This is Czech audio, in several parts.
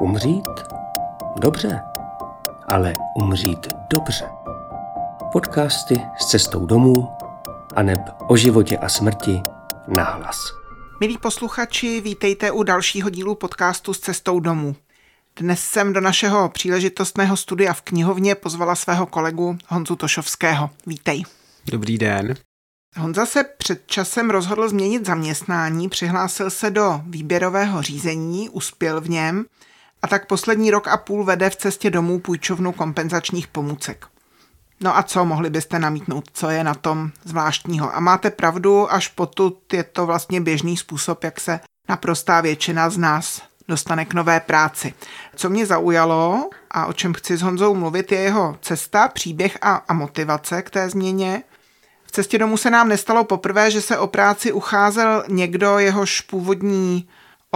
Umřít? Dobře, ale umřít dobře. Podcasty s cestou domů a neb o životě a smrti nahlas. Milí posluchači, vítejte u dalšího dílu podcastu s cestou domů. Dnes jsem do našeho příležitostného studia v knihovně pozvala svého kolegu Honzu Tošovského. Vítej. Dobrý den. Honza se před časem rozhodl změnit zaměstnání, přihlásil se do výběrového řízení, uspěl v něm a tak poslední rok a půl vede v cestě domů půjčovnu kompenzačních pomůcek. No a co, mohli byste namítnout, co je na tom zvláštního? A máte pravdu, až potud je to vlastně běžný způsob, jak se naprostá většina z nás dostane k nové práci. Co mě zaujalo a o čem chci s Honzou mluvit, je jeho cesta, příběh a, a motivace k té změně. V cestě domů se nám nestalo poprvé, že se o práci ucházel někdo, jehož původní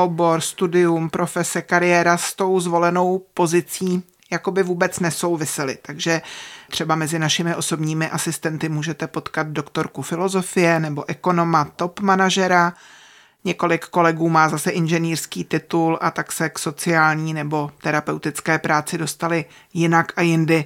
obor, studium, profese, kariéra s tou zvolenou pozicí jakoby vůbec nesouvisely. Takže třeba mezi našimi osobními asistenty můžete potkat doktorku filozofie nebo ekonoma, top manažera, Několik kolegů má zase inženýrský titul a tak se k sociální nebo terapeutické práci dostali jinak a jindy,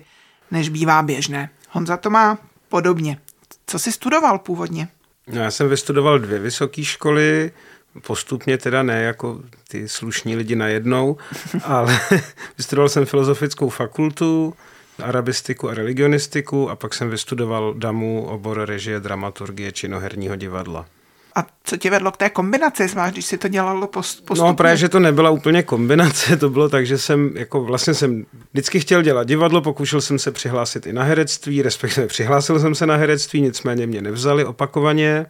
než bývá běžné. Honza to má podobně. Co jsi studoval původně? No, já jsem vystudoval dvě vysoké školy, postupně teda ne jako ty slušní lidi najednou, ale vystudoval jsem filozofickou fakultu, arabistiku a religionistiku a pak jsem vystudoval DAMu, obor režie, dramaturgie, činoherního divadla. A co tě vedlo k té kombinaci, zvlášť když si to dělalo postupně? No právě, že to nebyla úplně kombinace, to bylo tak, že jsem, jako vlastně jsem vždycky chtěl dělat divadlo, pokoušel jsem se přihlásit i na herectví, respektive přihlásil jsem se na herectví, nicméně mě nevzali opakovaně.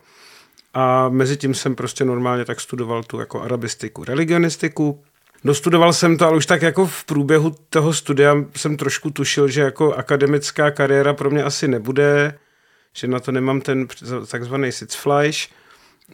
A mezi tím jsem prostě normálně tak studoval tu jako arabistiku, religionistiku. Dostudoval jsem to, ale už tak jako v průběhu toho studia jsem trošku tušil, že jako akademická kariéra pro mě asi nebude, že na to nemám ten takzvaný sitzfleisch.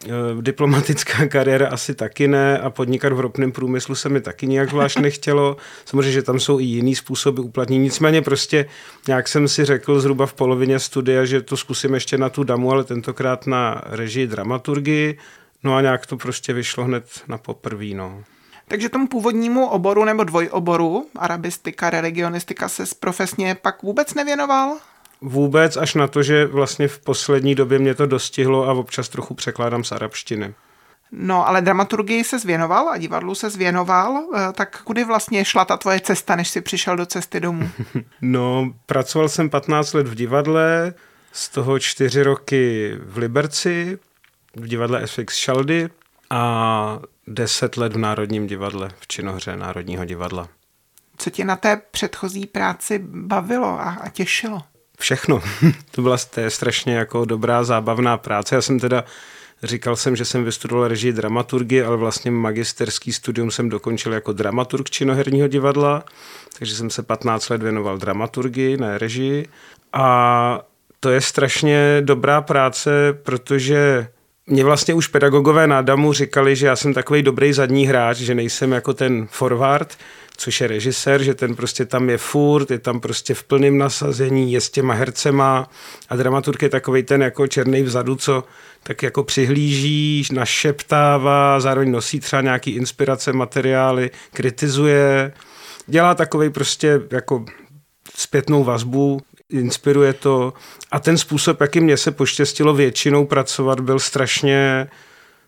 Eh, diplomatická kariéra asi taky ne a podnikat v ropném průmyslu se mi taky nějak zvlášť nechtělo. Samozřejmě, že tam jsou i jiný způsoby uplatnění. Nicméně prostě nějak jsem si řekl zhruba v polovině studia, že to zkusím ještě na tu damu, ale tentokrát na režii dramaturgii. No a nějak to prostě vyšlo hned na poprví. No. Takže tomu původnímu oboru nebo dvojoboru, arabistika, religionistika, se profesně pak vůbec nevěnoval? Vůbec až na to, že vlastně v poslední době mě to dostihlo a občas trochu překládám z arabštiny. No, ale dramaturgii se zvěnoval a divadlu se zvěnoval, eh, tak kudy vlastně šla ta tvoje cesta, než jsi přišel do cesty domů? no, pracoval jsem 15 let v divadle, z toho čtyři roky v Liberci, v divadle FX Šaldy a deset let v Národním divadle, v činohře Národního divadla. Co tě na té předchozí práci bavilo a, a těšilo? Všechno. to byla to je strašně jako dobrá, zábavná práce. Já jsem teda Říkal jsem, že jsem vystudoval režii dramaturgie, ale vlastně magisterský studium jsem dokončil jako dramaturg činoherního divadla, takže jsem se 15 let věnoval dramaturgii, ne režii. A to je strašně dobrá práce, protože mě vlastně už pedagogové na Damu říkali, že já jsem takový dobrý zadní hráč, že nejsem jako ten forward, což je režisér, že ten prostě tam je furt, je tam prostě v plném nasazení, je s těma hercema a dramaturg je takový ten jako černý vzadu, co tak jako přihlíží, našeptává, zároveň nosí třeba nějaký inspirace, materiály, kritizuje, dělá takový prostě jako zpětnou vazbu, inspiruje to. A ten způsob, jaký mě se poštěstilo většinou pracovat, byl strašně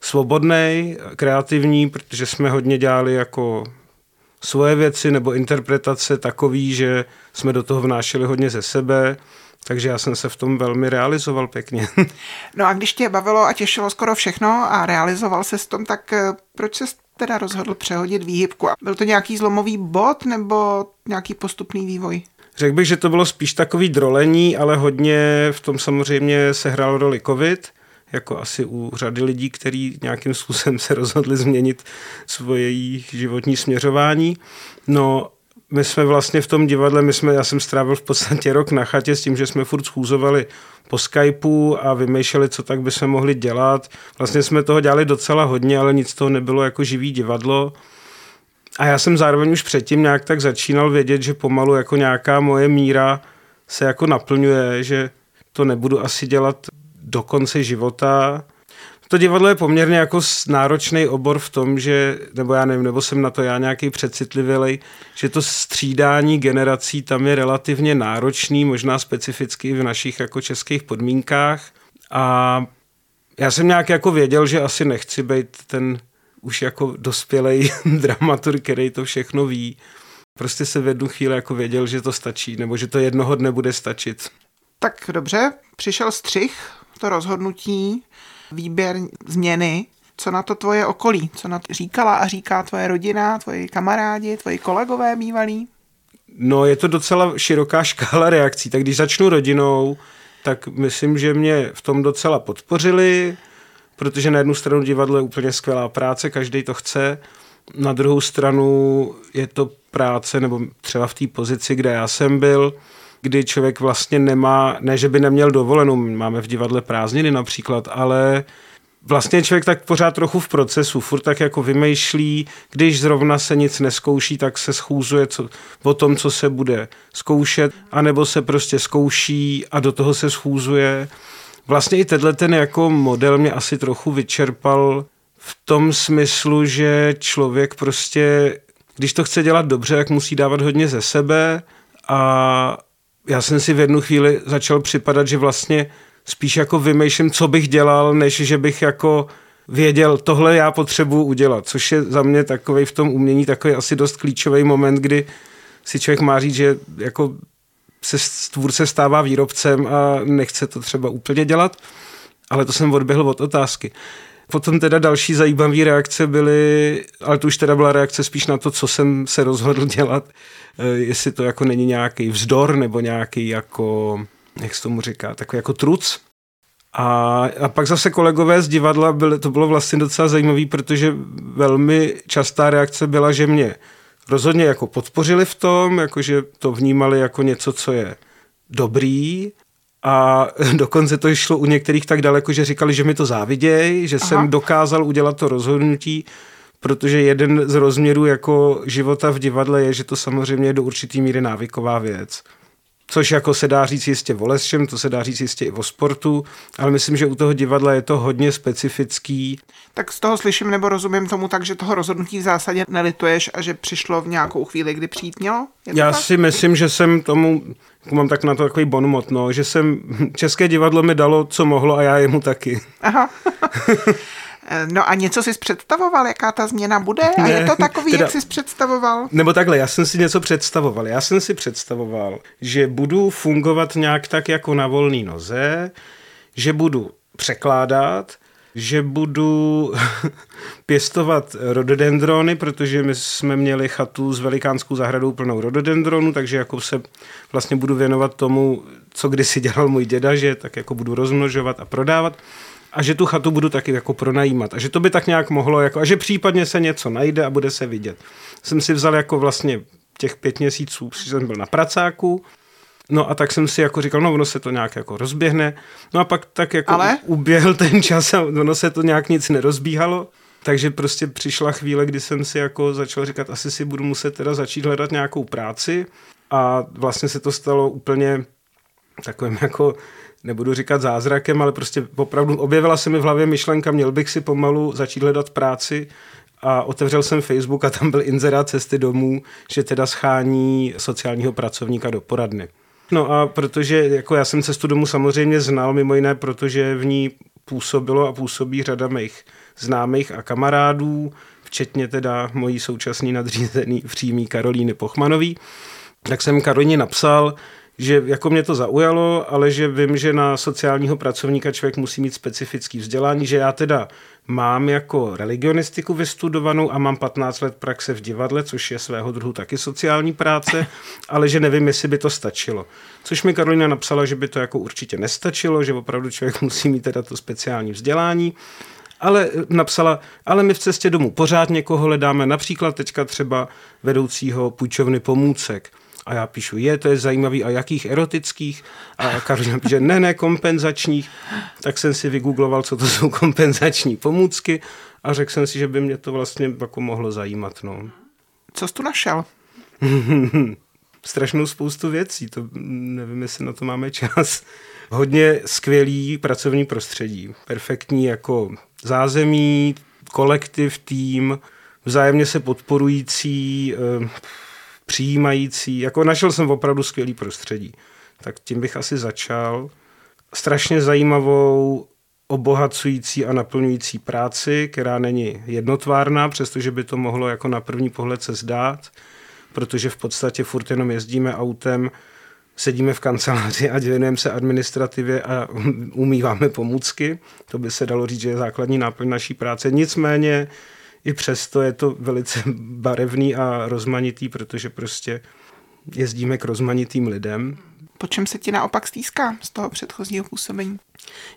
svobodný, kreativní, protože jsme hodně dělali jako svoje věci nebo interpretace takový, že jsme do toho vnášeli hodně ze sebe, takže já jsem se v tom velmi realizoval pěkně. No a když tě bavilo a těšilo skoro všechno a realizoval se s tom, tak eh, proč se teda rozhodl přehodit výhybku? Byl to nějaký zlomový bod nebo nějaký postupný vývoj? Řekl bych, že to bylo spíš takový drolení, ale hodně v tom samozřejmě sehrál roli covid – jako asi u řady lidí, kteří nějakým způsobem se rozhodli změnit svoje životní směřování. No, my jsme vlastně v tom divadle, my jsme, já jsem strávil v podstatě rok na chatě s tím, že jsme furt schůzovali po Skypeu a vymýšleli, co tak by se mohli dělat. Vlastně jsme toho dělali docela hodně, ale nic toho nebylo jako živý divadlo. A já jsem zároveň už předtím nějak tak začínal vědět, že pomalu jako nějaká moje míra se jako naplňuje, že to nebudu asi dělat do konce života. to divadlo je poměrně jako náročný obor v tom, že, nebo já nevím, nebo jsem na to já nějaký přecitlivělej, že to střídání generací tam je relativně náročný, možná specificky v našich jako českých podmínkách. A já jsem nějak jako věděl, že asi nechci být ten už jako dospělej dramatur, který to všechno ví. Prostě se v jednu chvíli jako věděl, že to stačí, nebo že to jednoho dne bude stačit. Tak dobře, přišel střih, to rozhodnutí, výběr změny. Co na to tvoje okolí? Co na to říkala a říká tvoje rodina, tvoji kamarádi, tvoji kolegové bývalí? No, je to docela široká škála reakcí. Tak když začnu rodinou, tak myslím, že mě v tom docela podpořili, protože na jednu stranu divadlo je úplně skvělá práce, každý to chce. Na druhou stranu je to práce, nebo třeba v té pozici, kde já jsem byl, kdy člověk vlastně nemá, ne, že by neměl dovolenou, máme v divadle prázdniny například, ale vlastně člověk tak pořád trochu v procesu, furt tak jako vymýšlí, když zrovna se nic neskouší, tak se schůzuje co, o tom, co se bude zkoušet, anebo se prostě zkouší a do toho se schůzuje. Vlastně i tenhle ten jako model mě asi trochu vyčerpal v tom smyslu, že člověk prostě, když to chce dělat dobře, tak musí dávat hodně ze sebe a já jsem si v jednu chvíli začal připadat, že vlastně spíš jako vymýšlím, co bych dělal, než že bych jako věděl, tohle já potřebuji udělat, což je za mě takový v tom umění takový asi dost klíčový moment, kdy si člověk má říct, že jako se tvůrce stává výrobcem a nechce to třeba úplně dělat, ale to jsem odběhl od otázky. Potom teda další zajímavé reakce byly, ale to už teda byla reakce spíš na to, co jsem se rozhodl dělat, eh, jestli to jako není nějaký vzdor nebo nějaký jako, jak se tomu říká, takový jako truc. A, a pak zase kolegové z divadla, byly, to bylo vlastně docela zajímavé, protože velmi častá reakce byla, že mě rozhodně jako podpořili v tom, jakože to vnímali jako něco, co je dobrý, a dokonce to šlo u některých tak daleko, že říkali, že mi to záviděj, že Aha. jsem dokázal udělat to rozhodnutí, protože jeden z rozměrů jako života v divadle je, že to samozřejmě je do určitý míry návyková věc. Což jako se dá říct jistě o lesčem, to se dá říct jistě i o sportu, ale myslím, že u toho divadla je to hodně specifický. Tak z toho slyším nebo rozumím tomu tak, že toho rozhodnutí v zásadě nelituješ a že přišlo v nějakou chvíli, kdy přijít mělo? Já tak? si myslím, že jsem tomu, jako mám tak na to takový bonmot, no, že jsem, České divadlo mi dalo, co mohlo a já jemu taky. Aha. No a něco jsi představoval, jaká ta změna bude? A ne, je to takový, teda, jak jsi představoval? Nebo takhle, já jsem si něco představoval. Já jsem si představoval, že budu fungovat nějak tak jako na volný noze, že budu překládat, že budu pěstovat rododendrony, protože my jsme měli chatu s velikánskou zahradou plnou rododendronu, takže jako se vlastně budu věnovat tomu, co kdysi dělal můj děda, že tak jako budu rozmnožovat a prodávat a že tu chatu budu taky jako pronajímat a že to by tak nějak mohlo, jako, a že případně se něco najde a bude se vidět. Jsem si vzal jako vlastně těch pět měsíců, jsem byl na pracáku, No a tak jsem si jako říkal, no ono se to nějak jako rozběhne. No a pak tak jako Ale? uběhl ten čas a ono se to nějak nic nerozbíhalo. Takže prostě přišla chvíle, kdy jsem si jako začal říkat, asi si budu muset teda začít hledat nějakou práci a vlastně se to stalo úplně takovým jako nebudu říkat zázrakem, ale prostě opravdu objevila se mi v hlavě myšlenka, měl bych si pomalu začít hledat práci a otevřel jsem Facebook a tam byl inzerát cesty domů, že teda schání sociálního pracovníka do poradny. No a protože jako já jsem cestu domů samozřejmě znal, mimo jiné, protože v ní působilo a působí řada mých známých a kamarádů, včetně teda mojí současný nadřízený přímý Karolíny Pochmanový, tak jsem Karolíně napsal, že jako mě to zaujalo, ale že vím, že na sociálního pracovníka člověk musí mít specifický vzdělání, že já teda mám jako religionistiku vystudovanou a mám 15 let praxe v divadle, což je svého druhu taky sociální práce, ale že nevím, jestli by to stačilo. Což mi Karolina napsala, že by to jako určitě nestačilo, že opravdu člověk musí mít teda to speciální vzdělání ale napsala, ale my v cestě domů pořád někoho hledáme, například teďka třeba vedoucího půjčovny pomůcek. A já píšu, je, to je zajímavý, a jakých erotických? A Karolina píše, ne, ne, kompenzačních. Tak jsem si vygoogloval, co to jsou kompenzační pomůcky a řekl jsem si, že by mě to vlastně jako mohlo zajímat. No. Co jsi tu našel? Strašnou spoustu věcí, to nevím, jestli na to máme čas. Hodně skvělý pracovní prostředí, perfektní jako zázemí, kolektiv, tým, vzájemně se podporující, eh, přijímající. Jako našel jsem opravdu skvělý prostředí. Tak tím bych asi začal. Strašně zajímavou, obohacující a naplňující práci, která není jednotvárná, přestože by to mohlo jako na první pohled se zdát, protože v podstatě furt jenom jezdíme autem, sedíme v kanceláři a věnujeme se administrativě a umýváme pomůcky. To by se dalo říct, že je základní náplň naší práce. Nicméně i přesto je to velice barevný a rozmanitý, protože prostě jezdíme k rozmanitým lidem. Po čem se ti naopak stýská z toho předchozího působení?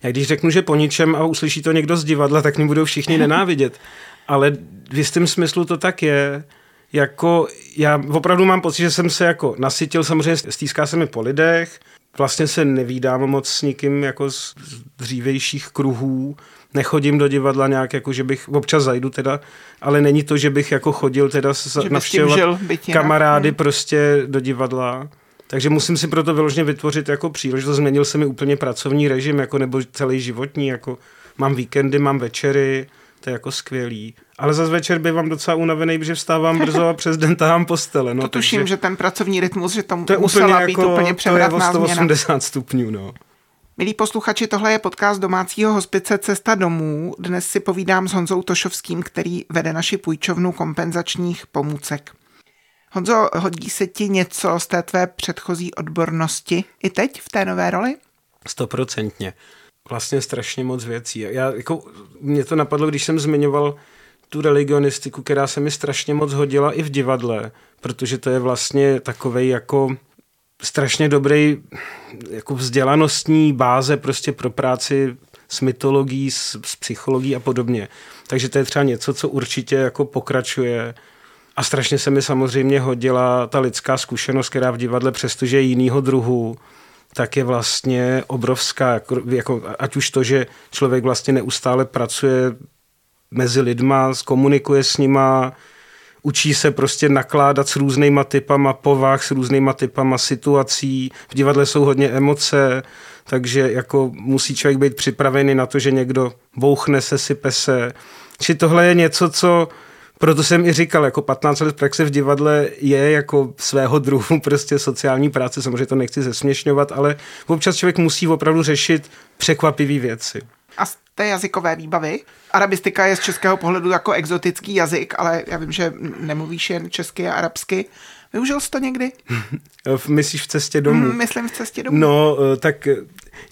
Já když řeknu, že po ničem a uslyší to někdo z divadla, tak mě budou všichni nenávidět. Ale v jistém smyslu to tak je. Jako já opravdu mám pocit, že jsem se jako nasytil, samozřejmě stýská se mi po lidech, vlastně se nevídám moc s nikým jako z dřívejších kruhů, nechodím do divadla nějak, jako že bych, občas zajdu teda, ale není to, že bych jako chodil teda navštěvovat kamarády hmm. prostě do divadla. Takže musím si proto vyloženě vytvořit jako příležitost. Změnil se mi úplně pracovní režim, jako nebo celý životní, jako mám víkendy, mám večery, to je jako skvělý. Ale za večer bývám docela unavený, protože vstávám brzo a přes den tahám postele. No, to tuším, takže... že ten pracovní rytmus, že tam to je musela úplně být jako, úplně převratná To je o 180 změna. stupňů, no. Milí posluchači, tohle je podcast domácího hospice Cesta domů. Dnes si povídám s Honzou Tošovským, který vede naši půjčovnu kompenzačních pomůcek. Honzo, hodí se ti něco z té tvé předchozí odbornosti i teď v té nové roli? Stoprocentně. Vlastně strašně moc věcí. Já, jako, mě to napadlo, když jsem zmiňoval tu religionistiku, která se mi strašně moc hodila i v divadle, protože to je vlastně takovej jako strašně dobrý jako vzdělanostní báze prostě pro práci s mytologií, s, s psychologií a podobně. Takže to je třeba něco, co určitě jako pokračuje a strašně se mi samozřejmě hodila ta lidská zkušenost, která v divadle, přestože je jinýho druhu, tak je vlastně obrovská, jako, jako, ať už to, že člověk vlastně neustále pracuje mezi lidma, komunikuje s nima, učí se prostě nakládat s různýma typama povah, s různýma typama situací. V divadle jsou hodně emoce, takže jako musí člověk být připravený na to, že někdo bouchne se, sype se. Či tohle je něco, co proto jsem i říkal, jako 15 let praxe v divadle je jako svého druhu prostě sociální práce, samozřejmě to nechci zesměšňovat, ale občas člověk musí opravdu řešit překvapivé věci. A z té jazykové výbavy? Arabistika je z českého pohledu jako exotický jazyk, ale já vím, že nemluvíš jen česky a arabsky. Využil jsi to někdy? Myslíš v cestě domů? Mm, myslím v cestě domů. No, eh, tak eh,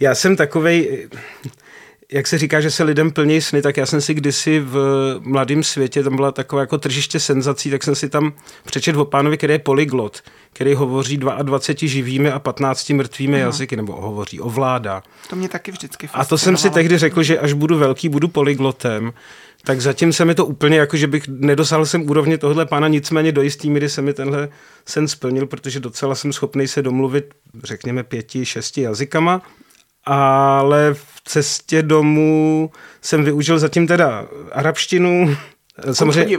já jsem takovej jak se říká, že se lidem plní sny, tak já jsem si kdysi v mladém světě, tam byla taková jako tržiště senzací, tak jsem si tam přečet o pánovi, který je polyglot, který hovoří 22 živými a 15 mrtvými uh-huh. jazyky, nebo hovoří, ovládá. To mě taky vždycky A to jsem si tehdy řekl, že až budu velký, budu polyglotem, tak zatím se mi to úplně jako, že bych nedosáhl jsem úrovně tohle pána, nicméně do jistý míry se mi tenhle sen splnil, protože docela jsem schopný se domluvit, řekněme, pěti, šesti jazykama ale v cestě domů jsem využil zatím teda arabštinu. Samozřejmě,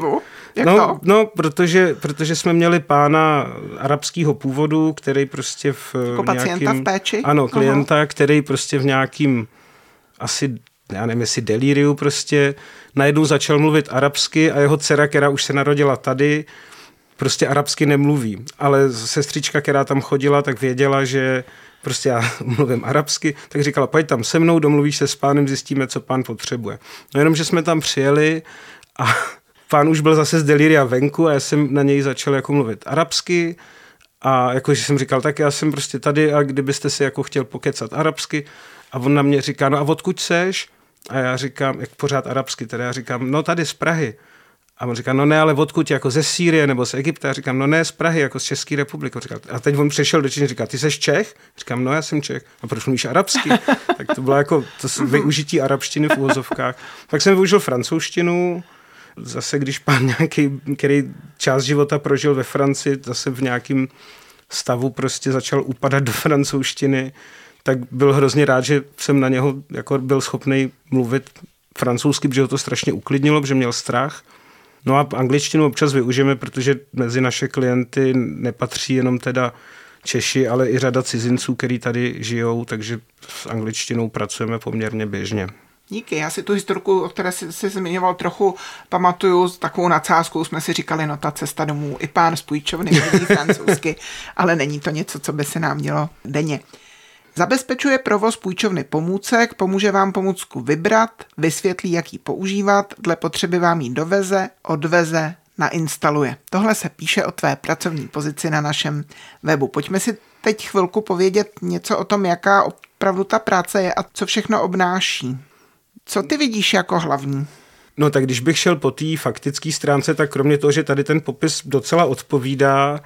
Jak no, to? no protože, protože jsme měli pána arabského původu, který prostě v jako nějakým... v péči? Ano, klienta, Aha. který prostě v nějakým asi já nevím, jestli delíriu prostě, najednou začal mluvit arabsky a jeho dcera, která už se narodila tady, prostě arabsky nemluví. Ale sestřička, která tam chodila, tak věděla, že prostě já mluvím arabsky, tak říkala, pojď tam se mnou, domluvíš se s pánem, zjistíme, co pán potřebuje. No jenom, že jsme tam přijeli a pán už byl zase z Deliria venku a já jsem na něj začal jako mluvit arabsky a jakože jsem říkal, tak já jsem prostě tady a kdybyste si jako chtěl pokecat arabsky a on na mě říká, no a odkud seš? A já říkám, jak pořád arabsky, teda já říkám, no tady z Prahy. A on říká, no ne, ale odkud, jako ze Sýrie nebo z Egypta? A říkám, no ne, z Prahy, jako z České republiky. Říká, a teď on přišel do Číny, říká, ty jsi Čech? Říkám, no já jsem Čech. A proč mluvíš arabsky? tak to bylo jako to využití arabštiny v úvozovkách. Pak jsem využil francouzštinu, zase když pán nějaký, který část života prožil ve Francii, zase v nějakém stavu prostě začal upadat do francouzštiny, tak byl hrozně rád, že jsem na něho jako byl schopný mluvit francouzsky, protože ho to strašně uklidnilo, protože měl strach. No a angličtinu občas využijeme, protože mezi naše klienty nepatří jenom teda Češi, ale i řada cizinců, který tady žijou, takže s angličtinou pracujeme poměrně běžně. Díky, já si tu historku, o které jsi, jsi zmiňoval, trochu pamatuju, s takovou nadsázkou jsme si říkali, no ta cesta domů, i pán z půjčovny mluví francouzsky, ale není to něco, co by se nám dělo denně. Zabezpečuje provoz půjčovny pomůcek, pomůže vám pomůcku vybrat, vysvětlí, jak ji používat, dle potřeby vám ji doveze, odveze, nainstaluje. Tohle se píše o tvé pracovní pozici na našem webu. Pojďme si teď chvilku povědět něco o tom, jaká opravdu ta práce je a co všechno obnáší. Co ty vidíš jako hlavní? No tak když bych šel po té faktické stránce, tak kromě toho, že tady ten popis docela odpovídá,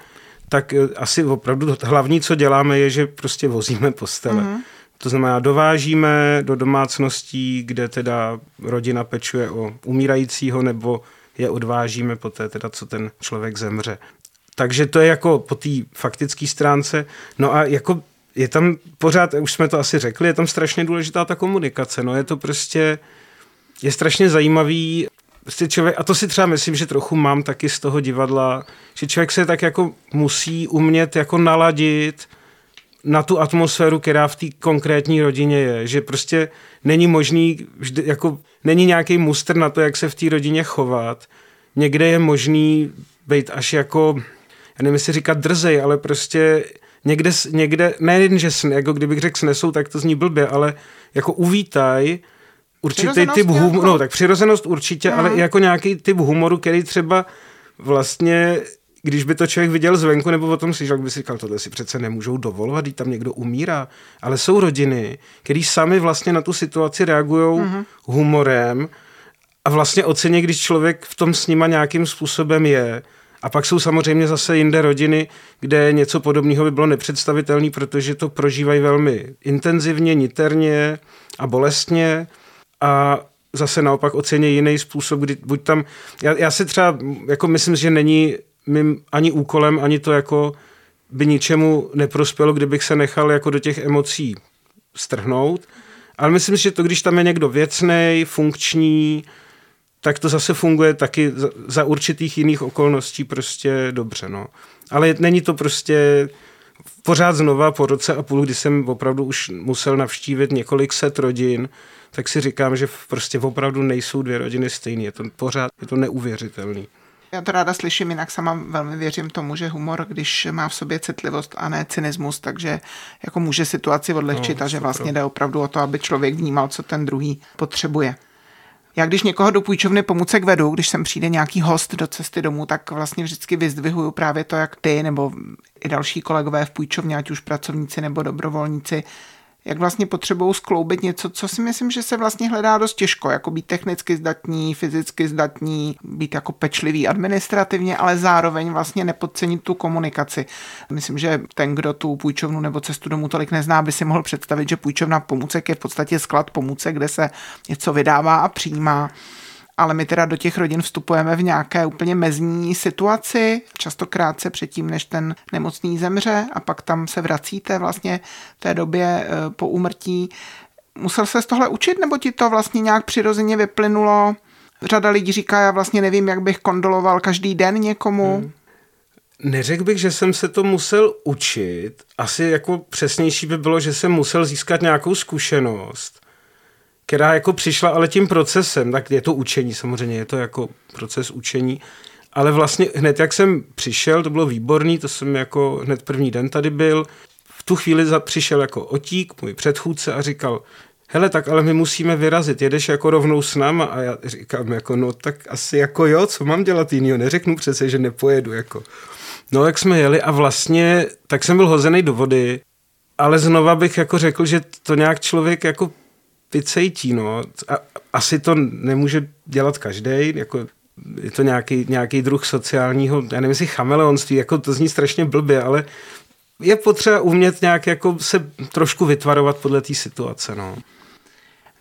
tak eh, asi opravdu hlavní, co děláme, je, že prostě vozíme postele. Mm-hmm. To znamená, dovážíme do domácností, kde teda rodina pečuje o umírajícího, nebo je odvážíme poté, teda, co ten člověk zemře. Takže to je jako po té faktické stránce. No a jako je tam pořád, už jsme to asi řekli, je tam strašně důležitá ta komunikace. No je to prostě, je strašně zajímavý, prostě člověk, a to si třeba myslím, že trochu mám taky z toho divadla, že člověk se tak jako musí umět jako naladit na tu atmosféru, která v té konkrétní rodině je, že prostě není možný, vždy, jako není nějaký mustr na to, jak se v té rodině chovat. Někde je možný být až jako, já nevím, jestli říkat drzej, ale prostě někde, někde nejen, že sn, jako kdybych řekl snesou, tak to zní blbě, ale jako uvítaj určitý typ humoru, no tak přirozenost určitě, hmm. ale i jako nějaký typ humoru, který třeba vlastně když by to člověk viděl zvenku nebo o tom slyšel, by si říkal, tohle si přece nemůžou dovolovat, když tam někdo umírá. Ale jsou rodiny, které sami vlastně na tu situaci reagují mm-hmm. humorem a vlastně ocení, když člověk v tom s nima nějakým způsobem je. A pak jsou samozřejmě zase jinde rodiny, kde něco podobného by bylo nepředstavitelné, protože to prožívají velmi intenzivně, niterně a bolestně. A zase naopak ocení jiný způsob, kdy buď tam, já, já si třeba, jako myslím, že není mým ani úkolem, ani to jako by ničemu neprospělo, kdybych se nechal jako do těch emocí strhnout. Ale myslím si, že to, když tam je někdo věcný, funkční, tak to zase funguje taky za, za určitých jiných okolností prostě dobře. No. Ale není to prostě pořád znova po roce a půl, kdy jsem opravdu už musel navštívit několik set rodin, tak si říkám, že prostě opravdu nejsou dvě rodiny stejné. Je to pořád, je to neuvěřitelný. Já to ráda slyším, jinak sama velmi věřím tomu, že humor, když má v sobě citlivost a ne cynismus, takže jako může situaci odlehčit no, a že vlastně jde opravdu o to, aby člověk vnímal, co ten druhý potřebuje. Já když někoho do půjčovny pomůcek vedu, když sem přijde nějaký host do cesty domů, tak vlastně vždycky vyzdvihuju právě to, jak ty nebo i další kolegové v půjčovně, ať už pracovníci nebo dobrovolníci, jak vlastně potřebují skloubit něco, co si myslím, že se vlastně hledá dost těžko, jako být technicky zdatní, fyzicky zdatní, být jako pečlivý administrativně, ale zároveň vlastně nepodcenit tu komunikaci. Myslím, že ten, kdo tu půjčovnu nebo cestu domů tolik nezná, by si mohl představit, že půjčovna pomůcek je v podstatě sklad pomůcek, kde se něco vydává a přijímá ale my teda do těch rodin vstupujeme v nějaké úplně mezní situaci, často krátce předtím, než ten nemocný zemře a pak tam se vracíte vlastně v té době eh, po úmrtí. Musel se z tohle učit, nebo ti to vlastně nějak přirozeně vyplynulo? Řada lidí říká, já vlastně nevím, jak bych kondoloval každý den někomu. Hmm. Neřekl bych, že jsem se to musel učit. Asi jako přesnější by bylo, že jsem musel získat nějakou zkušenost která jako přišla ale tím procesem, tak je to učení samozřejmě, je to jako proces učení, ale vlastně hned jak jsem přišel, to bylo výborný, to jsem jako hned první den tady byl, v tu chvíli přišel jako otík, můj předchůdce a říkal, hele, tak ale my musíme vyrazit, jedeš jako rovnou s náma? A já říkám jako, no tak asi jako jo, co mám dělat jinýho, neřeknu přece, že nepojedu jako. No jak jsme jeli a vlastně, tak jsem byl hozený do vody, ale znova bych jako řekl, že to nějak člověk jako vycejtí, no. A, asi to nemůže dělat každý, jako je to nějaký, nějaký druh sociálního, já nevím, jestli chameleonství, jako to zní strašně blbě, ale je potřeba umět nějak jako se trošku vytvarovat podle té situace, no.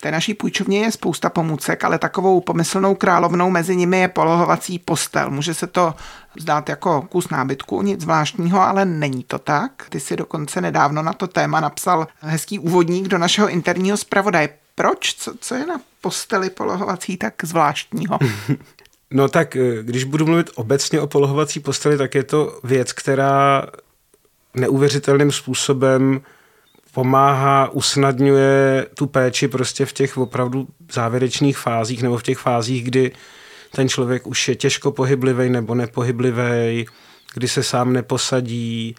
Té naší půjčovně je spousta pomůcek, ale takovou pomyslnou královnou mezi nimi je polohovací postel. Může se to zdát jako kus nábytku, nic zvláštního, ale není to tak. Ty si dokonce nedávno na to téma napsal hezký úvodník do našeho interního zpravodaje. Proč? Co, co je na posteli polohovací tak zvláštního? No tak, eh, když budu mluvit obecně o polohovací posteli, tak je to věc, která neuvěřitelným způsobem pomáhá, usnadňuje tu péči prostě v těch opravdu závěrečných fázích nebo v těch fázích, kdy ten člověk už je těžko pohyblivý nebo nepohyblivý, kdy se sám neposadí.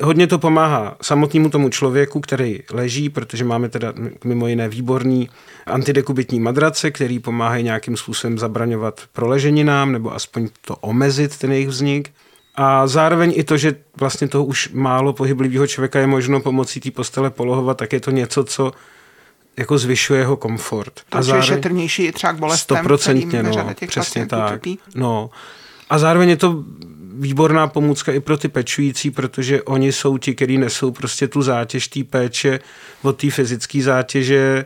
Hodně to pomáhá samotnému tomu člověku, který leží, protože máme teda mimo jiné výborný antidekubitní madrace, který pomáhají nějakým způsobem zabraňovat proleženinám nebo aspoň to omezit, ten jejich vznik. A zároveň i to, že vlastně toho už málo pohyblivého člověka je možno pomocí té postele polohovat, tak je to něco, co jako zvyšuje jeho komfort. To a zároveň, je šetrnější třeba k bolestem, stoprocentně, no, přesně tak. Trpí. No. A zároveň je to výborná pomůcka i pro ty pečující, protože oni jsou ti, kteří nesou prostě tu zátěž té péče od té fyzické zátěže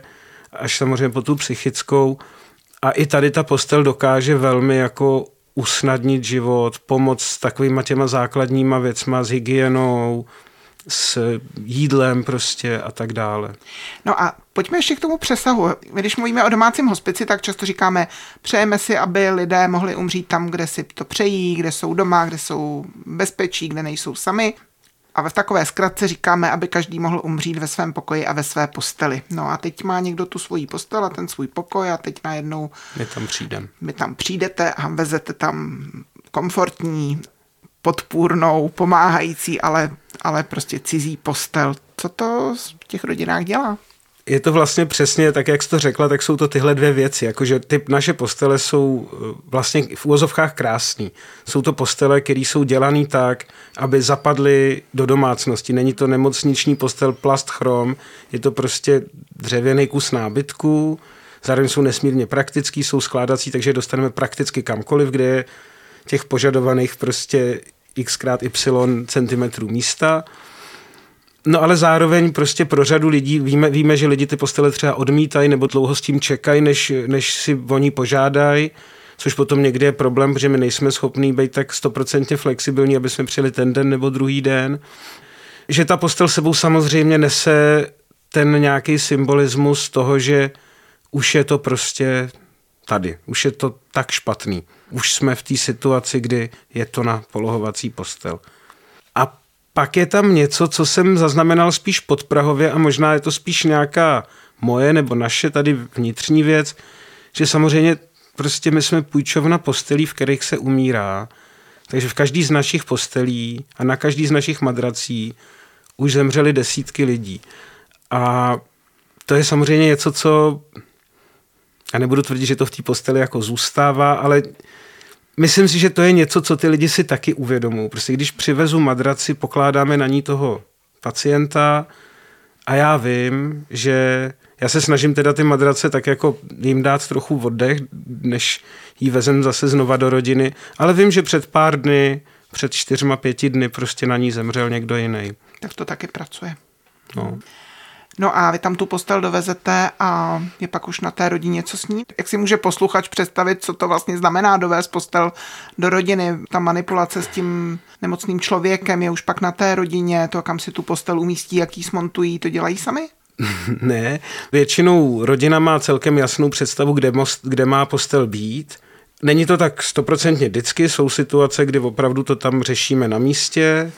až samozřejmě po tu psychickou. A i tady ta postel dokáže velmi jako usnadnit život, pomoct s takovýma těma základníma věcma, s hygienou, s jídlem prostě a tak dále. No a pojďme ještě k tomu přesahu. Když mluvíme o domácím hospici, tak často říkáme, přejeme si, aby lidé mohli umřít tam, kde si to přejí, kde jsou doma, kde jsou bezpečí, kde nejsou sami. A v takové zkratce říkáme, aby každý mohl umřít ve svém pokoji a ve své posteli. No a teď má někdo tu svoji postel a ten svůj pokoj a teď najednou... My tam přijdeme. My tam přijdete a vezete tam komfortní, podpůrnou, pomáhající, ale, ale prostě cizí postel. Co to v těch rodinách dělá? Je to vlastně přesně tak, jak jsi to řekla, tak jsou to tyhle dvě věci. Jakože ty naše postele jsou eh, vlastně v úvozovkách krásný. Jsou to postele, které jsou dělané tak, aby zapadly do domácnosti. Není to nemocniční postel plast chrom, je to prostě dřevěný kus nábytku, zároveň jsou nesmírně praktický, jsou skládací, takže dostaneme prakticky kamkoliv, kde je těch požadovaných prostě x krát y centimetrů místa No ale zároveň prostě pro řadu lidí víme, víme, že lidi ty postele třeba odmítají nebo dlouho s tím čekají, než, než si o ní požádají, což potom někdy je problém, protože my nejsme schopní být tak stoprocentně flexibilní, aby jsme přijeli ten den nebo druhý den. Že ta postel sebou samozřejmě nese ten nějaký symbolismus toho, že už je to prostě tady, už je to tak špatný. Už jsme v té situaci, kdy je to na polohovací postel. Pak je tam něco, co jsem zaznamenal spíš pod Prahově a možná je to spíš nějaká moje nebo naše tady vnitřní věc, že samozřejmě prostě my jsme půjčovna postelí, v kterých se umírá, takže v každý z našich postelí a na každý z našich madrací už zemřeli desítky lidí. A to je samozřejmě něco, co a nebudu tvrdit, že to v té posteli jako zůstává, ale Myslím si, že to je něco, co ty lidi si taky uvědomují. Prostě když přivezu madraci, pokládáme na ní toho pacienta a já vím, že já se snažím teda ty madrace tak jako jim dát trochu oddech, než jí vezem zase znova do rodiny, ale vím, že před pár dny, před čtyřma, pěti dny prostě na ní zemřel někdo jiný. Tak to taky pracuje. No. No a vy tam tu postel dovezete a je pak už na té rodině co s ní. Jak si může posluchač představit, co to vlastně znamená dovést postel do rodiny? Ta manipulace s tím nemocným člověkem je už pak na té rodině, to kam si tu postel umístí, jaký smontují, to dělají sami? ne, většinou rodina má celkem jasnou představu, kde, most, kde má postel být. Není to tak stoprocentně vždycky, jsou situace, kdy opravdu to tam řešíme na místě,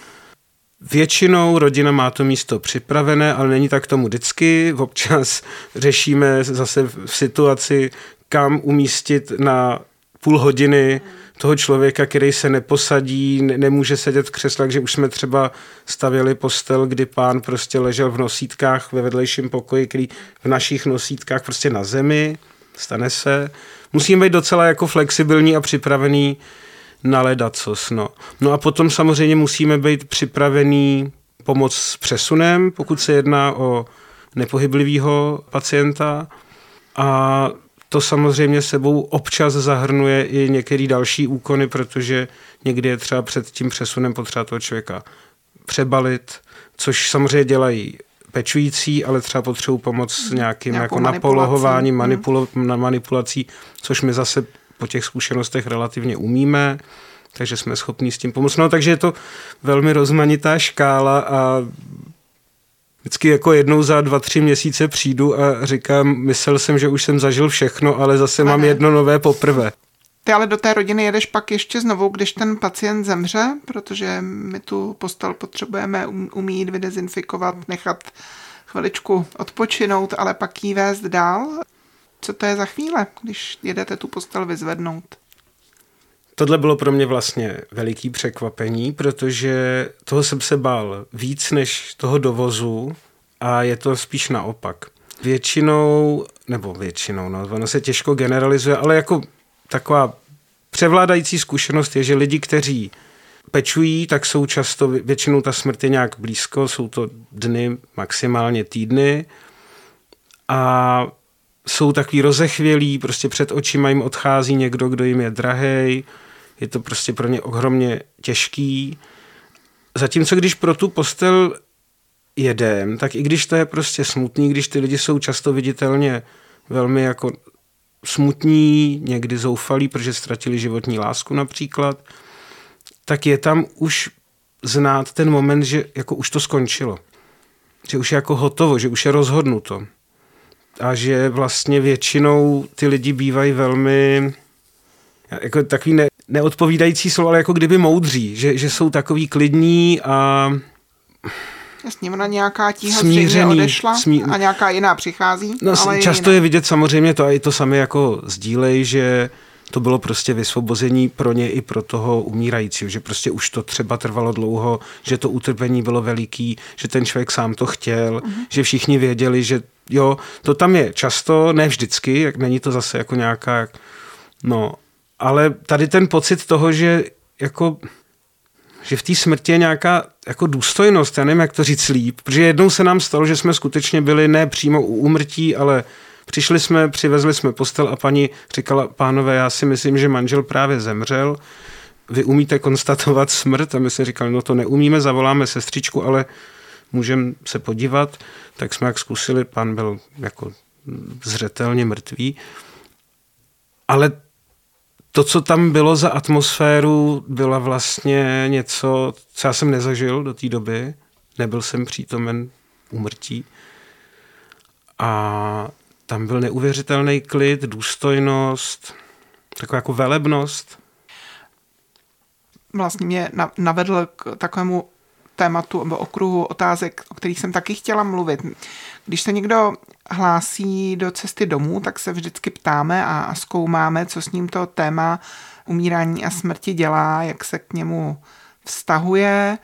Většinou rodina má to místo připravené, ale není tak tomu vždycky. Občas řešíme zase v situaci, kam umístit na půl hodiny toho člověka, který se neposadí, nemůže sedět v křesle, takže už jsme třeba stavěli postel, kdy pán prostě ležel v nosítkách ve vedlejším pokoji, který v našich nosítkách prostě na zemi, stane se. Musíme být docela jako flexibilní a připravený na ledacos. No. no a potom samozřejmě musíme být připravený pomoc s přesunem, pokud se jedná o nepohyblivého pacienta a to samozřejmě sebou občas zahrnuje i některé další úkony, protože někdy je třeba před tím přesunem potřeba toho člověka přebalit, což samozřejmě dělají pečující, ale třeba potřebují pomoc s nějakým jako napolohováním, manipulo, na manipulací, což my zase po těch zkušenostech relativně umíme, takže jsme schopni s tím pomoct. No, takže je to velmi rozmanitá škála a vždycky jako jednou za dva, tři měsíce přijdu a říkám, myslel jsem, že už jsem zažil všechno, ale zase mám jedno nové poprvé. Ty ale do té rodiny jedeš pak ještě znovu, když ten pacient zemře, protože my tu postel potřebujeme um, umít, vydezinfikovat, nechat chviličku odpočinout, ale pak jí vést dál. Co to je za chvíle, když jedete tu postel vyzvednout? Tohle bylo pro mě vlastně veliký překvapení, protože toho jsem se bál víc než toho dovozu a je to spíš naopak. Většinou, nebo většinou, no, ono se těžko generalizuje, ale jako taková převládající zkušenost je, že lidi, kteří pečují, tak jsou často, většinou ta smrt je nějak blízko, jsou to dny, maximálně týdny a jsou takový rozechvělí, prostě před očima jim odchází někdo, kdo jim je drahej, je to prostě pro ně ohromně těžký. Zatímco když pro tu postel jedem, tak i když to je prostě smutný, když ty lidi jsou často viditelně velmi jako smutní, někdy zoufalí, protože ztratili životní lásku například, tak je tam už znát ten moment, že jako už to skončilo. Že už je jako hotovo, že už je rozhodnuto. A že vlastně většinou ty lidi bývají velmi jako takový ne, neodpovídající slovo, ale jako kdyby moudří, že, že jsou takový klidní a Jasně, ona nějaká tíha smířený, odešla smí... a nějaká jiná přichází. No, ale často je, je vidět samozřejmě to a i to sami jako sdílej, že to bylo prostě vysvobození pro ně i pro toho umírajícího, že prostě už to třeba trvalo dlouho, že to utrpení bylo veliký, že ten člověk sám to chtěl, uh-huh. že všichni věděli, že jo, to tam je často, ne vždycky, jak není to zase jako nějaká, no, ale tady ten pocit toho, že jako že v té smrti je nějaká jako důstojnost, já nevím, jak to říct líp, protože jednou se nám stalo, že jsme skutečně byli ne přímo u úmrtí, ale přišli jsme, přivezli jsme postel a paní říkala, pánové, já si myslím, že manžel právě zemřel, vy umíte konstatovat smrt a my jsme říkali, no to neumíme, zavoláme sestřičku, ale můžeme se podívat, tak jsme jak zkusili, pan byl jako zřetelně mrtvý, ale to, co tam bylo za atmosféru, byla vlastně něco, co já jsem nezažil do té doby. Nebyl jsem přítomen úmrtí. A tam byl neuvěřitelný klid, důstojnost, taková jako velebnost. Vlastně mě navedl k takovému tématu nebo okruhu otázek, o kterých jsem taky chtěla mluvit. Když se někdo hlásí do cesty domů, tak se vždycky ptáme a zkoumáme, co s ním to téma umírání a smrti dělá, jak se k němu vztahuje.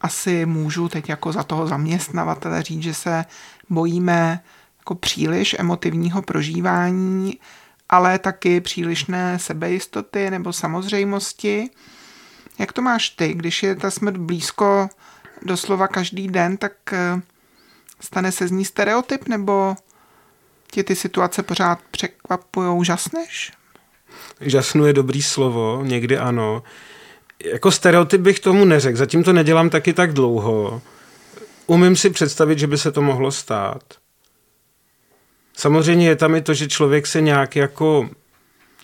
Asi můžu teď jako za toho zaměstnavatele říct, že se bojíme jako příliš emotivního prožívání, ale taky přílišné sebejistoty nebo samozřejmosti. Jak to máš ty, když je ta smrt blízko doslova každý den, tak eh, stane se z ní stereotyp, nebo tě ty situace pořád překvapují, žasneš? Žasnu je dobrý slovo, někdy ano. Jako stereotyp bych tomu neřekl, zatím to nedělám taky tak dlouho. Umím si představit, že by se to mohlo stát. Samozřejmě je tam i to, že člověk se nějak jako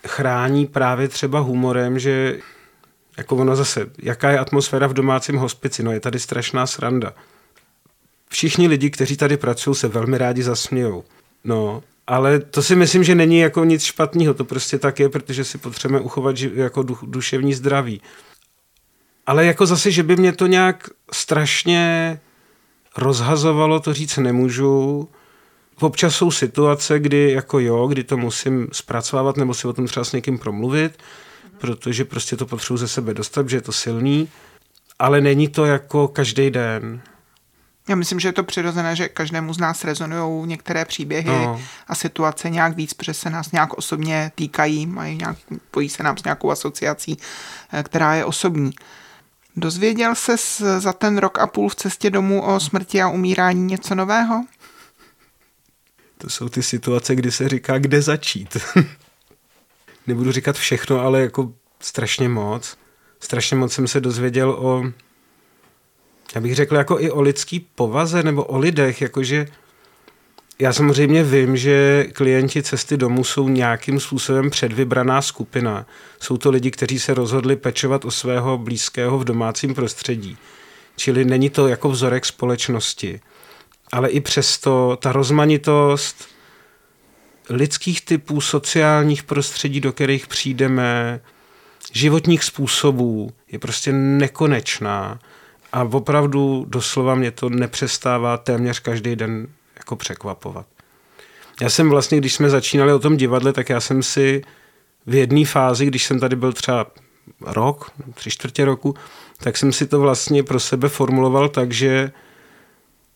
chrání právě třeba humorem, že jako ono zase, jaká je atmosféra v domácím hospici, no je tady strašná sranda. Všichni lidi, kteří tady pracují, se velmi rádi zasmějou. No, ale to si myslím, že není jako nic špatného, to prostě tak je, protože si potřebujeme uchovat jako duševní zdraví. Ale jako zase, že by mě to nějak strašně rozhazovalo, to říct nemůžu. Občas jsou situace, kdy jako jo, kdy to musím zpracovávat nebo si o tom třeba s někým promluvit, protože prostě to potřebuji ze sebe dostat, že je to silný, ale není to jako každý den. Já myslím, že je to přirozené, že každému z nás rezonují některé příběhy no. a situace nějak víc, protože se nás nějak osobně týkají, mají nějak, pojí se nám s nějakou asociací, eh, která je osobní. Dozvěděl se za ten rok a půl v cestě domů o smrti a umírání něco nového? To jsou ty situace, kdy se říká, kde začít. Nebudu říkat všechno, ale jako strašně moc. Strašně moc jsem se dozvěděl o já bych řekl jako i o lidský povaze nebo o lidech, jakože já samozřejmě vím, že klienti cesty domů jsou nějakým způsobem předvybraná skupina. Jsou to lidi, kteří se rozhodli pečovat o svého blízkého v domácím prostředí. Čili není to jako vzorek společnosti. Ale i přesto ta rozmanitost lidských typů, sociálních prostředí, do kterých přijdeme, životních způsobů je prostě nekonečná. A opravdu doslova mě to nepřestává téměř každý den jako překvapovat. Já jsem vlastně, když jsme začínali o tom divadle, tak já jsem si v jedné fázi, když jsem tady byl třeba rok, tři čtvrtě roku, tak jsem si to vlastně pro sebe formuloval tak, že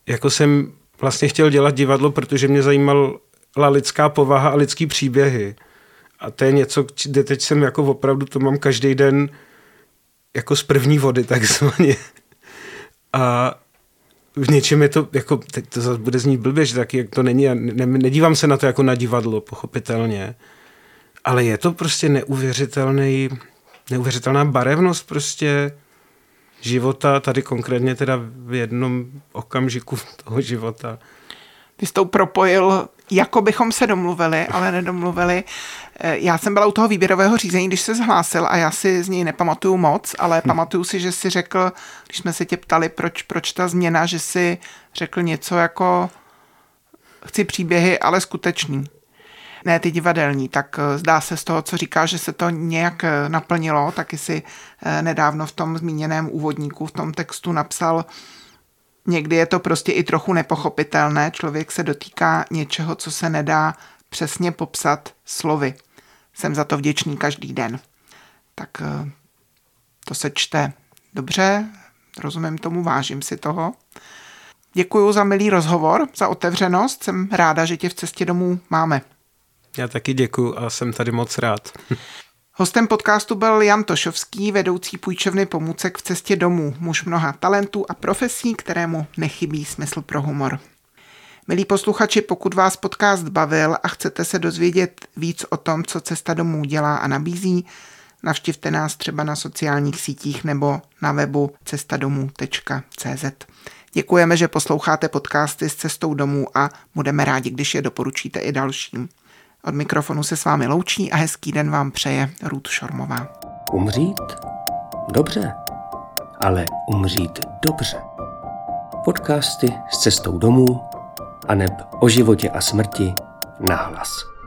jako jsem vlastně chtěl dělat divadlo, protože mě zajímala lidská povaha a lidský příběhy. A to je něco, kde teď jsem jako opravdu, to mám každý den jako z první vody takzvaně. A v něčem je to, jako, teď to zase bude znít blbě, že taky jak to není, já ne, nedívám se na to jako na divadlo, pochopitelně, ale je to prostě neuvěřitelný, neuvěřitelná barevnost prostě života, tady konkrétně teda v jednom okamžiku toho života. Ty jsi to propojil, jako bychom se domluvili, ale nedomluvili. Eh, já jsem byla u toho výběrového řízení, když se zhlásil a já si z něj nepamatuju moc, ale hm. pamatuju si, že si řekl, když jsme se tě ptali, proč, proč ta změna, že si řekl něco jako chci příběhy, ale skutečný. Ne ty divadelní, tak eh, zdá se z toho, co říká, že se to nějak eh, naplnilo, taky si nedávno v tom zmíněném úvodníku, v tom textu napsal, někdy je to prostě i trochu nepochopitelné, člověk se dotýká něčeho, co se nedá přesně popsat slovy jsem za to vděčný každý den. Tak eh, to se čte dobře, rozumím tomu, vážím si toho. Děkuji za milý rozhovor, za otevřenost. Jsem ráda, že tě v cestě domů máme. Já taky děkuji a jsem tady moc rád. Hostem podcastu byl Jan Tošovský, vedoucí půjčovny pomůcek v cestě domů, muž mnoha talentů a profesí, kterému nechybí smysl pro humor. Milí posluchači, pokud vás podcast bavil a chcete se dozvědět víc o tom, co Cesta domů dělá a nabízí, navštivte nás třeba na sociálních sítích nebo na webu cestadomů.cz. Děkujeme, že posloucháte podcasty s cestou domů a budeme rádi, když je doporučíte i dalším. Od mikrofonu se s vámi loučí a hezký den vám přeje Ruth Šormová. Umřít? Dobře, ale umřít dobře. Podcasty s cestou domů aneb o životě a smrti nahlas.